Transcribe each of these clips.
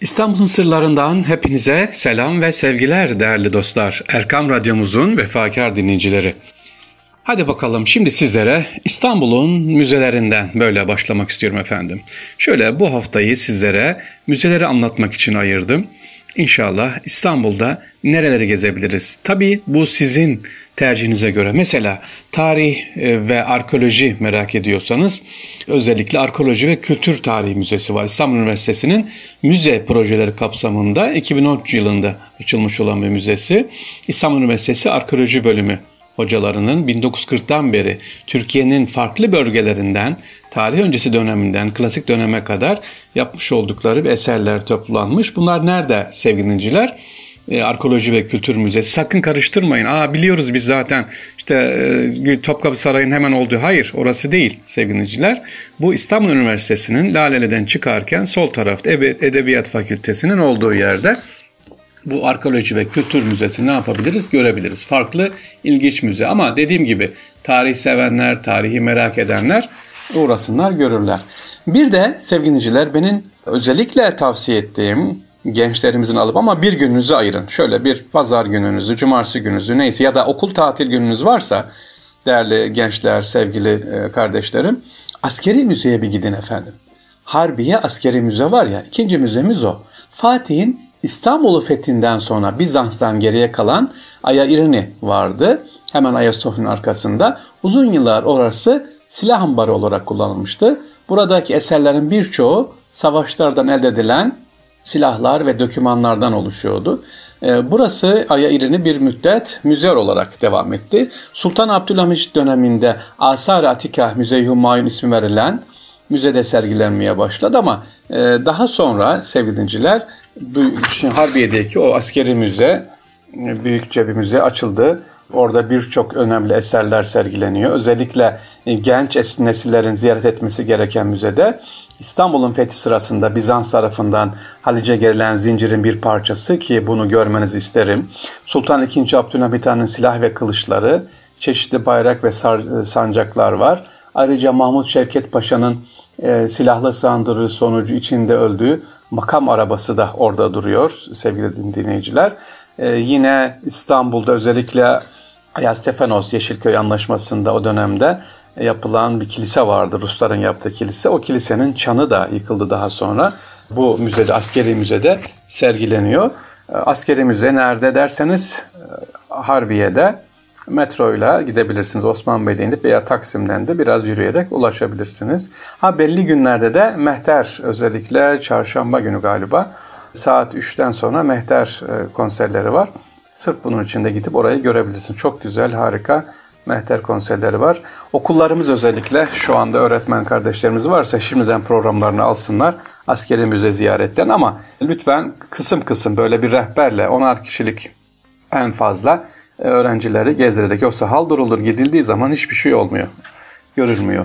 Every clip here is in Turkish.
İstanbul'un sırlarından hepinize selam ve sevgiler değerli dostlar. Erkam Radyomuzun vefakar dinleyicileri. Hadi bakalım şimdi sizlere İstanbul'un müzelerinden böyle başlamak istiyorum efendim. Şöyle bu haftayı sizlere müzeleri anlatmak için ayırdım. İnşallah İstanbul'da nereleri gezebiliriz? Tabii bu sizin tercihinize göre. Mesela tarih e, ve arkeoloji merak ediyorsanız özellikle Arkeoloji ve Kültür Tarihi Müzesi var. İstanbul Üniversitesi'nin müze projeleri kapsamında 2013 yılında açılmış olan bir müzesi. İstanbul Üniversitesi Arkeoloji Bölümü hocalarının 1940'tan beri Türkiye'nin farklı bölgelerinden tarih öncesi döneminden klasik döneme kadar yapmış oldukları bir eserler toplanmış. Bunlar nerede sevgili dinleyiciler? e, Arkeoloji ve Kültür Müzesi. Sakın karıştırmayın. Aa biliyoruz biz zaten işte e, Topkapı Sarayı'nın hemen olduğu. Hayır orası değil sevgiliciler. Bu İstanbul Üniversitesi'nin Laleli'den çıkarken sol tarafta Edebiyat Fakültesi'nin olduğu yerde bu arkeoloji ve kültür müzesini ne yapabiliriz? Görebiliriz. Farklı ilginç müze ama dediğim gibi tarih sevenler, tarihi merak edenler uğrasınlar, görürler. Bir de sevgiliciler benim özellikle tavsiye ettiğim gençlerimizin alıp ama bir gününüzü ayırın. Şöyle bir pazar gününüzü, cumartesi gününüzü neyse ya da okul tatil gününüz varsa değerli gençler, sevgili e, kardeşlerim askeri müzeye bir gidin efendim. Harbiye askeri müze var ya ikinci müzemiz o. Fatih'in İstanbul'u fethinden sonra Bizans'tan geriye kalan Aya İrini vardı. Hemen Ayasofya'nın arkasında. Uzun yıllar orası silah ambarı olarak kullanılmıştı. Buradaki eserlerin birçoğu savaşlardan elde edilen silahlar ve dokümanlardan oluşuyordu. Ee, burası Aya İrini bir müddet müze olarak devam etti. Sultan Abdülhamit döneminde Asar Atika Müze-i Humayun ismi verilen müzede sergilenmeye başladı ama e, daha sonra sevgili dinciler Harbiye'deki o askeri müze büyükçe bir müze açıldı. Orada birçok önemli eserler sergileniyor. Özellikle e, genç nesillerin ziyaret etmesi gereken müzede İstanbul'un fethi sırasında Bizans tarafından Halice gerilen zincirin bir parçası ki bunu görmenizi isterim. Sultan II. Abdülhamit Han'ın silah ve kılıçları, çeşitli bayrak ve e, sancaklar var. Ayrıca Mahmut Şevket Paşa'nın e, silahlı saldırı sonucu içinde öldüğü makam arabası da orada duruyor sevgili dinleyiciler. E, yine İstanbul'da özellikle Ayastefanos Yeşilköy Anlaşması'nda o dönemde yapılan bir kilise vardı. Rusların yaptığı kilise. O kilisenin çanı da yıkıldı daha sonra. Bu müzede, askeri müzede sergileniyor. Askeri müze nerede derseniz Harbiye'de metroyla gidebilirsiniz. Osman Bey'de inip veya Taksim'den de biraz yürüyerek ulaşabilirsiniz. Ha belli günlerde de mehter özellikle çarşamba günü galiba saat 3'ten sonra mehter e, konserleri var. Sırf bunun için de gidip orayı görebilirsin. Çok güzel, harika mehter konserleri var. Okullarımız özellikle şu anda öğretmen kardeşlerimiz varsa şimdiden programlarını alsınlar askeri müze ziyaretten ama lütfen kısım kısım böyle bir rehberle onar kişilik en fazla öğrencileri gezdirerek yoksa hal durulur gidildiği zaman hiçbir şey olmuyor. Görülmüyor.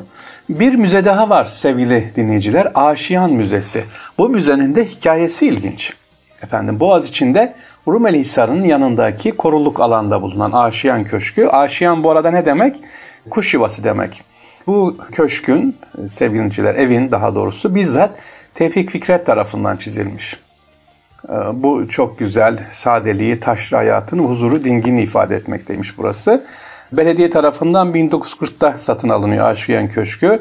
Bir müze daha var sevgili dinleyiciler. Aşiyan Müzesi. Bu müzenin de hikayesi ilginç. Efendim Boğaz içinde Rumeli Hisarı'nın yanındaki koruluk alanda bulunan Aşiyan Köşkü. Aşiyan bu arada ne demek? Kuş yuvası demek. Bu köşkün, sevgiliciler evin daha doğrusu bizzat Tevfik Fikret tarafından çizilmiş. Ee, bu çok güzel sadeliği, taşra hayatın huzuru, dingini ifade etmekteymiş burası. Belediye tarafından 1940'ta satın alınıyor Aşiyan Köşkü.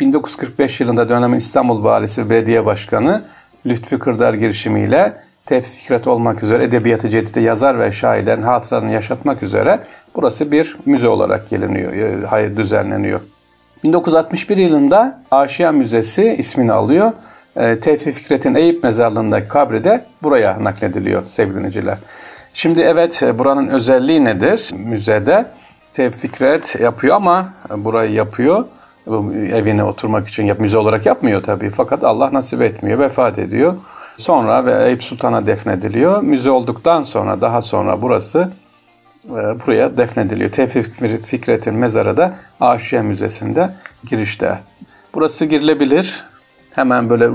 1945 yılında dönemin İstanbul Valisi Belediye Başkanı Lütfü Kırdar girişimiyle Tevfik Fikret olmak üzere edebiyatı cedide yazar ve şairlerin hatıralarını yaşatmak üzere burası bir müze olarak geliniyor, e, düzenleniyor. 1961 yılında Aşiyan Müzesi ismini alıyor. E, Tevfik Fikret'in Eyüp mezarlığındaki kabri de buraya naklediliyor sevgili dinleyiciler. Şimdi evet e, buranın özelliği nedir? Müzede Tevfik Fikret yapıyor ama burayı yapıyor evine oturmak için yap, müze olarak yapmıyor tabii. Fakat Allah nasip etmiyor, vefat ediyor. Sonra ve Eyüp Sultan'a defnediliyor. Müze olduktan sonra daha sonra burası e, buraya defnediliyor. Tevfik Fikret'in mezarı da Aşiye Müzesi'nde girişte. Burası girilebilir. Hemen böyle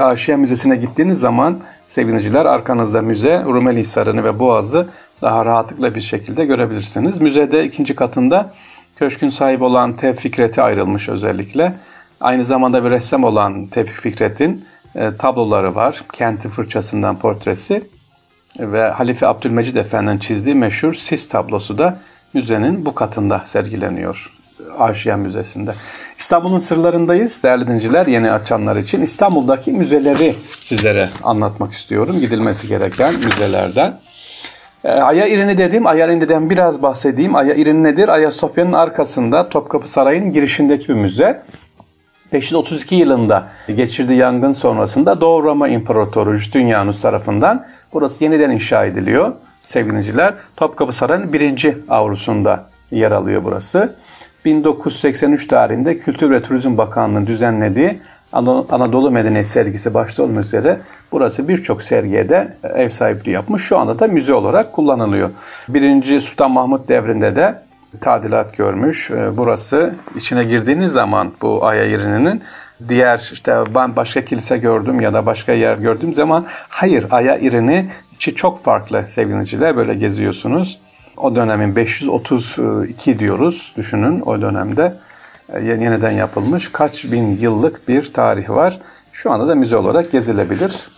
Aşiye Müzesi'ne gittiğiniz zaman sevgiliciler arkanızda müze, Rumeli Hisarı'nı ve Boğaz'ı daha rahatlıkla bir şekilde görebilirsiniz. Müzede ikinci katında köşkün sahibi olan Tevfik Fikret'e ayrılmış özellikle. Aynı zamanda bir ressam olan Tevfik Fikret'in e, tabloları var. Kenti fırçasından portresi ve Halife Abdülmecid Efendi'nin çizdiği meşhur sis tablosu da müzenin bu katında sergileniyor. Arşiyen Müzesi'nde. İstanbul'un sırlarındayız değerli dinciler yeni açanlar için. İstanbul'daki müzeleri sizlere anlatmak istiyorum. Gidilmesi gereken müzelerden. E, Aya İrini dedim. Aya İrini'den biraz bahsedeyim. Aya İrini nedir? Ayasofya'nın arkasında Topkapı Sarayı'nın girişindeki bir müze. 532 yılında geçirdiği yangın sonrasında Doğu Roma İmparatoru Justinianus tarafından burası yeniden inşa ediliyor sevgiliciler. Topkapı Sarayı'nın birinci avrusunda yer alıyor burası. 1983 tarihinde Kültür ve Turizm Bakanlığı düzenlediği Anadolu Medeniyet sergisi başta olmak üzere burası birçok sergiye de ev sahipliği yapmış. Şu anda da müze olarak kullanılıyor. Birinci Sultan Mahmut devrinde de tadilat görmüş. Ee, burası içine girdiğiniz zaman bu Aya diğer işte ben başka kilise gördüm ya da başka yer gördüğüm zaman hayır Aya irini içi çok farklı sevgiliciler böyle geziyorsunuz. O dönemin 532 diyoruz düşünün o dönemde e, yeniden yapılmış kaç bin yıllık bir tarih var. Şu anda da müze olarak gezilebilir.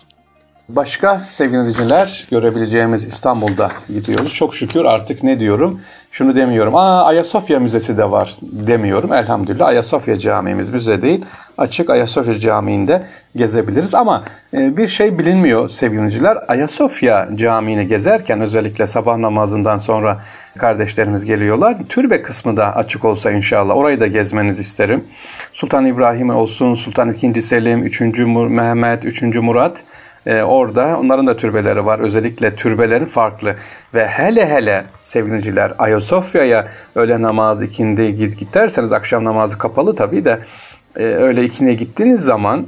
Başka sevgili dinleyiciler görebileceğimiz İstanbul'da gidiyoruz. Çok şükür artık ne diyorum? Şunu demiyorum. Aa Ayasofya Müzesi de var demiyorum. Elhamdülillah Ayasofya Camii'miz müze değil. Açık Ayasofya Camii'nde gezebiliriz. Ama e, bir şey bilinmiyor sevgili dinleyiciler. Ayasofya Camii'ni gezerken özellikle sabah namazından sonra kardeşlerimiz geliyorlar. Türbe kısmı da açık olsa inşallah. Orayı da gezmenizi isterim. Sultan İbrahim olsun, Sultan II. Selim, 3. Mehmet, 3. Murat e, orada onların da türbeleri var. Özellikle türbeleri farklı. Ve hele hele sevgiliciler Ayasofya'ya öğle namaz ikindi git, git akşam namazı kapalı tabii de e, öyle ikine gittiğiniz zaman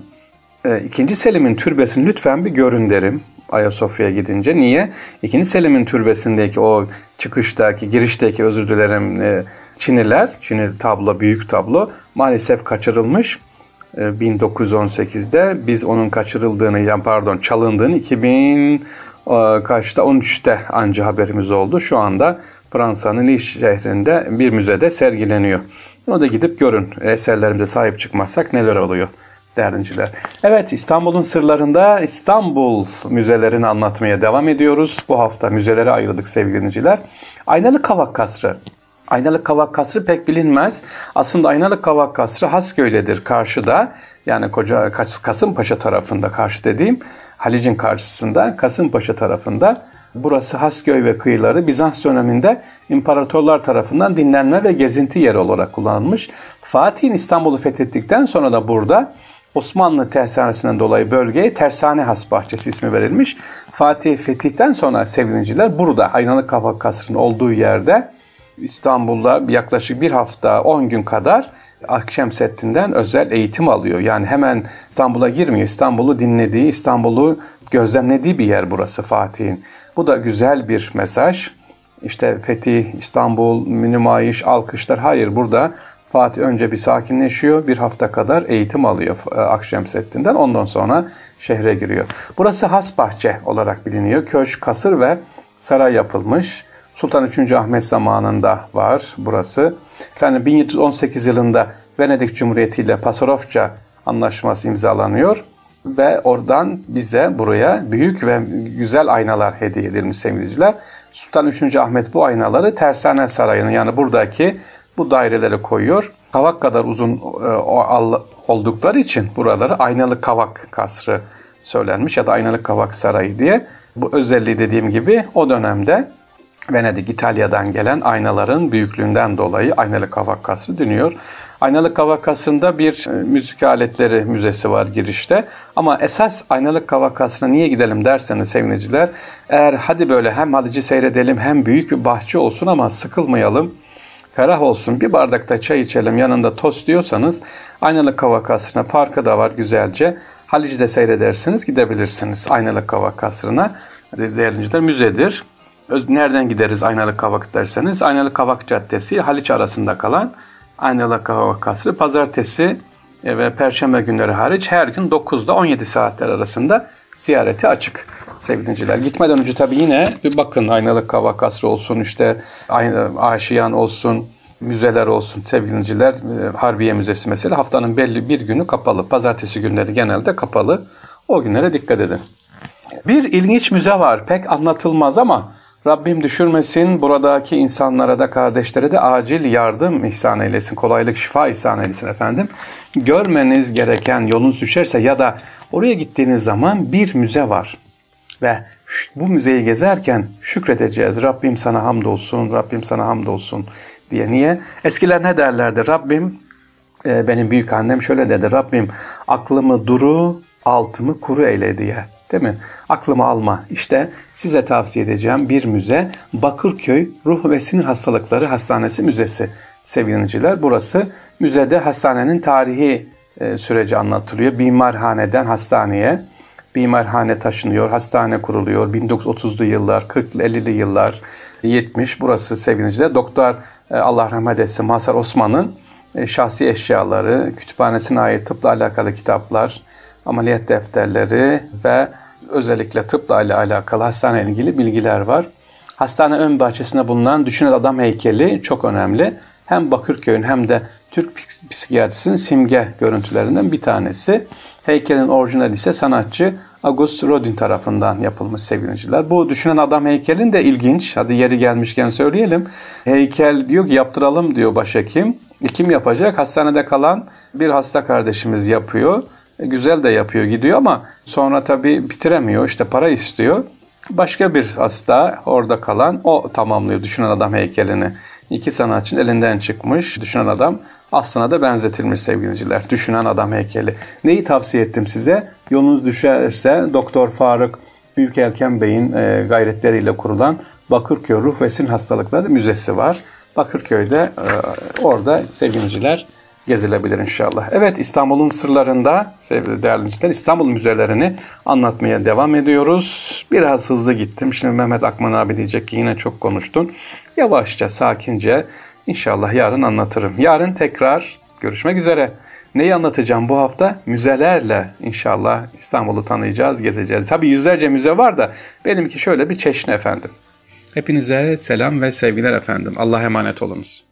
e, ikinci Selim'in türbesini lütfen bir görün derim. Ayasofya'ya gidince. Niye? İkinci Selim'in türbesindeki o çıkıştaki, girişteki özür dilerim e, Çiniler, Çinili tablo, büyük tablo maalesef kaçırılmış. 1918'de e, biz onun kaçırıldığını yani pardon çalındığını 2000 e, kaçta 13'te anca haberimiz oldu. Şu anda Fransa'nın Nice şehrinde bir müzede sergileniyor. Onu da gidip görün. Eserlerimize sahip çıkmazsak neler oluyor değerlinciler. Evet İstanbul'un sırlarında İstanbul müzelerini anlatmaya devam ediyoruz. Bu hafta müzelere ayırdık sevgili dinleyiciler. Aynalı Kavak Kasrı Aynalı Kavak Kasrı pek bilinmez. Aslında Aynalı Kavak Kasrı Hasköy'ledir karşıda. Yani koca Kasımpaşa tarafında karşı dediğim Halic'in karşısında Kasımpaşa tarafında. Burası Hasköy ve kıyıları Bizans döneminde imparatorlar tarafından dinlenme ve gezinti yeri olarak kullanılmış. Fatih'in İstanbul'u fethettikten sonra da burada Osmanlı tersanesinden dolayı bölgeye Tersane Has Bahçesi ismi verilmiş. Fatih fetihten sonra sevgiliciler burada Aynalı Kavak Kasrı'nın olduğu yerde İstanbul'da yaklaşık bir hafta 10 gün kadar Akşemseddin'den özel eğitim alıyor. Yani hemen İstanbul'a girmiyor. İstanbul'u dinlediği, İstanbul'u gözlemlediği bir yer burası Fatih'in. Bu da güzel bir mesaj. İşte Fetih, İstanbul, Münümayiş, alkışlar. Hayır burada Fatih önce bir sakinleşiyor. Bir hafta kadar eğitim alıyor e, Akşemseddin'den. Ondan sonra şehre giriyor. Burası Hasbahçe olarak biliniyor. Köşk, kasır ve saray yapılmış. Sultan 3. Ahmet zamanında var burası. Efendim 1718 yılında Venedik Cumhuriyeti ile Pasarofça anlaşması imzalanıyor ve oradan bize buraya büyük ve güzel aynalar hediye edilmiş sevgiliciler. Sultan 3. Ahmet bu aynaları Tersane Sarayı'nın yani buradaki bu daireleri koyuyor. Kavak kadar uzun e, oldukları için buraları aynalı kavak kasrı söylenmiş ya da aynalı kavak sarayı diye. Bu özelliği dediğim gibi o dönemde Venedik, İtalya'dan gelen aynaların büyüklüğünden dolayı Aynalı Kavak Kasrı dönüyor. Aynalı Kavak Kasrı'nda bir e, müzik aletleri müzesi var girişte. Ama esas Aynalı Kavak Kasrı'na niye gidelim derseniz sevgiliciler, eğer hadi böyle hem Halici seyredelim hem büyük bir bahçe olsun ama sıkılmayalım, ferah olsun bir bardakta çay içelim yanında tost diyorsanız Aynalı Kavak Kasrı'na parkı da var güzelce. Halic'de seyredersiniz gidebilirsiniz Aynalı Kavak Kasrı'na. Değerli müzedir. Nereden gideriz Aynalı Kavak derseniz Aynalı Kavak Caddesi Haliç arasında kalan Aynalı Kavak Kasrı pazartesi e, ve perşembe günleri hariç her gün 9'da 17 saatler arasında ziyareti açık sevgiliciler. Gitmeden önce tabii yine bir bakın Aynalı Kavak Kasrı olsun işte Aşiyan olsun müzeler olsun sevgiliciler. E, Harbiye Müzesi mesela haftanın belli bir günü kapalı. Pazartesi günleri genelde kapalı O günlere dikkat edin. Bir ilginç müze var. Pek anlatılmaz ama Rabbim düşürmesin. Buradaki insanlara da kardeşlere de acil yardım ihsan eylesin. Kolaylık, şifa ihsan eylesin efendim. Görmeniz gereken yolunuz düşerse ya da oraya gittiğiniz zaman bir müze var. Ve bu müzeyi gezerken şükredeceğiz. Rabbim sana hamdolsun, Rabbim sana hamdolsun diye. Niye? Eskiler ne derlerdi? Rabbim, e, benim büyük annem şöyle dedi. Rabbim aklımı duru, altımı kuru eyle diye. Değil mi? Aklımı alma. İşte size tavsiye edeceğim bir müze Bakırköy Ruh ve Sinir Hastalıkları Hastanesi Müzesi sevgiliciler. Burası müzede hastanenin tarihi e, süreci anlatılıyor. Bimarhaneden hastaneye bimarhane taşınıyor, hastane kuruluyor. 1930'lu yıllar, 40'lı 50'li yıllar, 70 burası sevgiliciler. Doktor e, Allah rahmet etsin Mazhar Osman'ın e, şahsi eşyaları, kütüphanesine ait tıpla alakalı kitaplar, ameliyat defterleri ve özellikle tıpla alakalı hastane ilgili bilgiler var. Hastane ön bahçesinde bulunan Düşünen Adam heykeli çok önemli. Hem Bakırköy'ün hem de Türk psikiyatrisinin simge görüntülerinden bir tanesi. Heykelin orijinali ise sanatçı August Rodin tarafından yapılmış sevgiliciler. Bu düşünen adam heykelin de ilginç. Hadi yeri gelmişken söyleyelim. Heykel diyor ki yaptıralım diyor başhekim. E kim yapacak? Hastanede kalan bir hasta kardeşimiz yapıyor. Güzel de yapıyor gidiyor ama sonra tabii bitiremiyor. İşte para istiyor. Başka bir hasta orada kalan o tamamlıyor düşünen adam heykelini. İki sanatçının elinden çıkmış düşünen adam aslına da benzetilmiş sevgiliciler. Düşünen adam heykeli. Neyi tavsiye ettim size? Yolunuz düşerse Doktor Faruk Büyükelken Bey'in e, gayretleriyle kurulan Bakırköy Ruh ve Sinir Hastalıkları Müzesi var. Bakırköy'de e, orada sevgiliciler gezilebilir inşallah. Evet İstanbul'un sırlarında sevgili değerli dinleyiciler İstanbul müzelerini anlatmaya devam ediyoruz. Biraz hızlı gittim. Şimdi Mehmet Akman abi diyecek ki yine çok konuştun. Yavaşça, sakince İnşallah yarın anlatırım. Yarın tekrar görüşmek üzere. Neyi anlatacağım bu hafta? Müzelerle inşallah İstanbul'u tanıyacağız, gezeceğiz. Tabii yüzlerce müze var da benimki şöyle bir çeşni efendim. Hepinize selam ve sevgiler efendim. Allah emanet olunuz.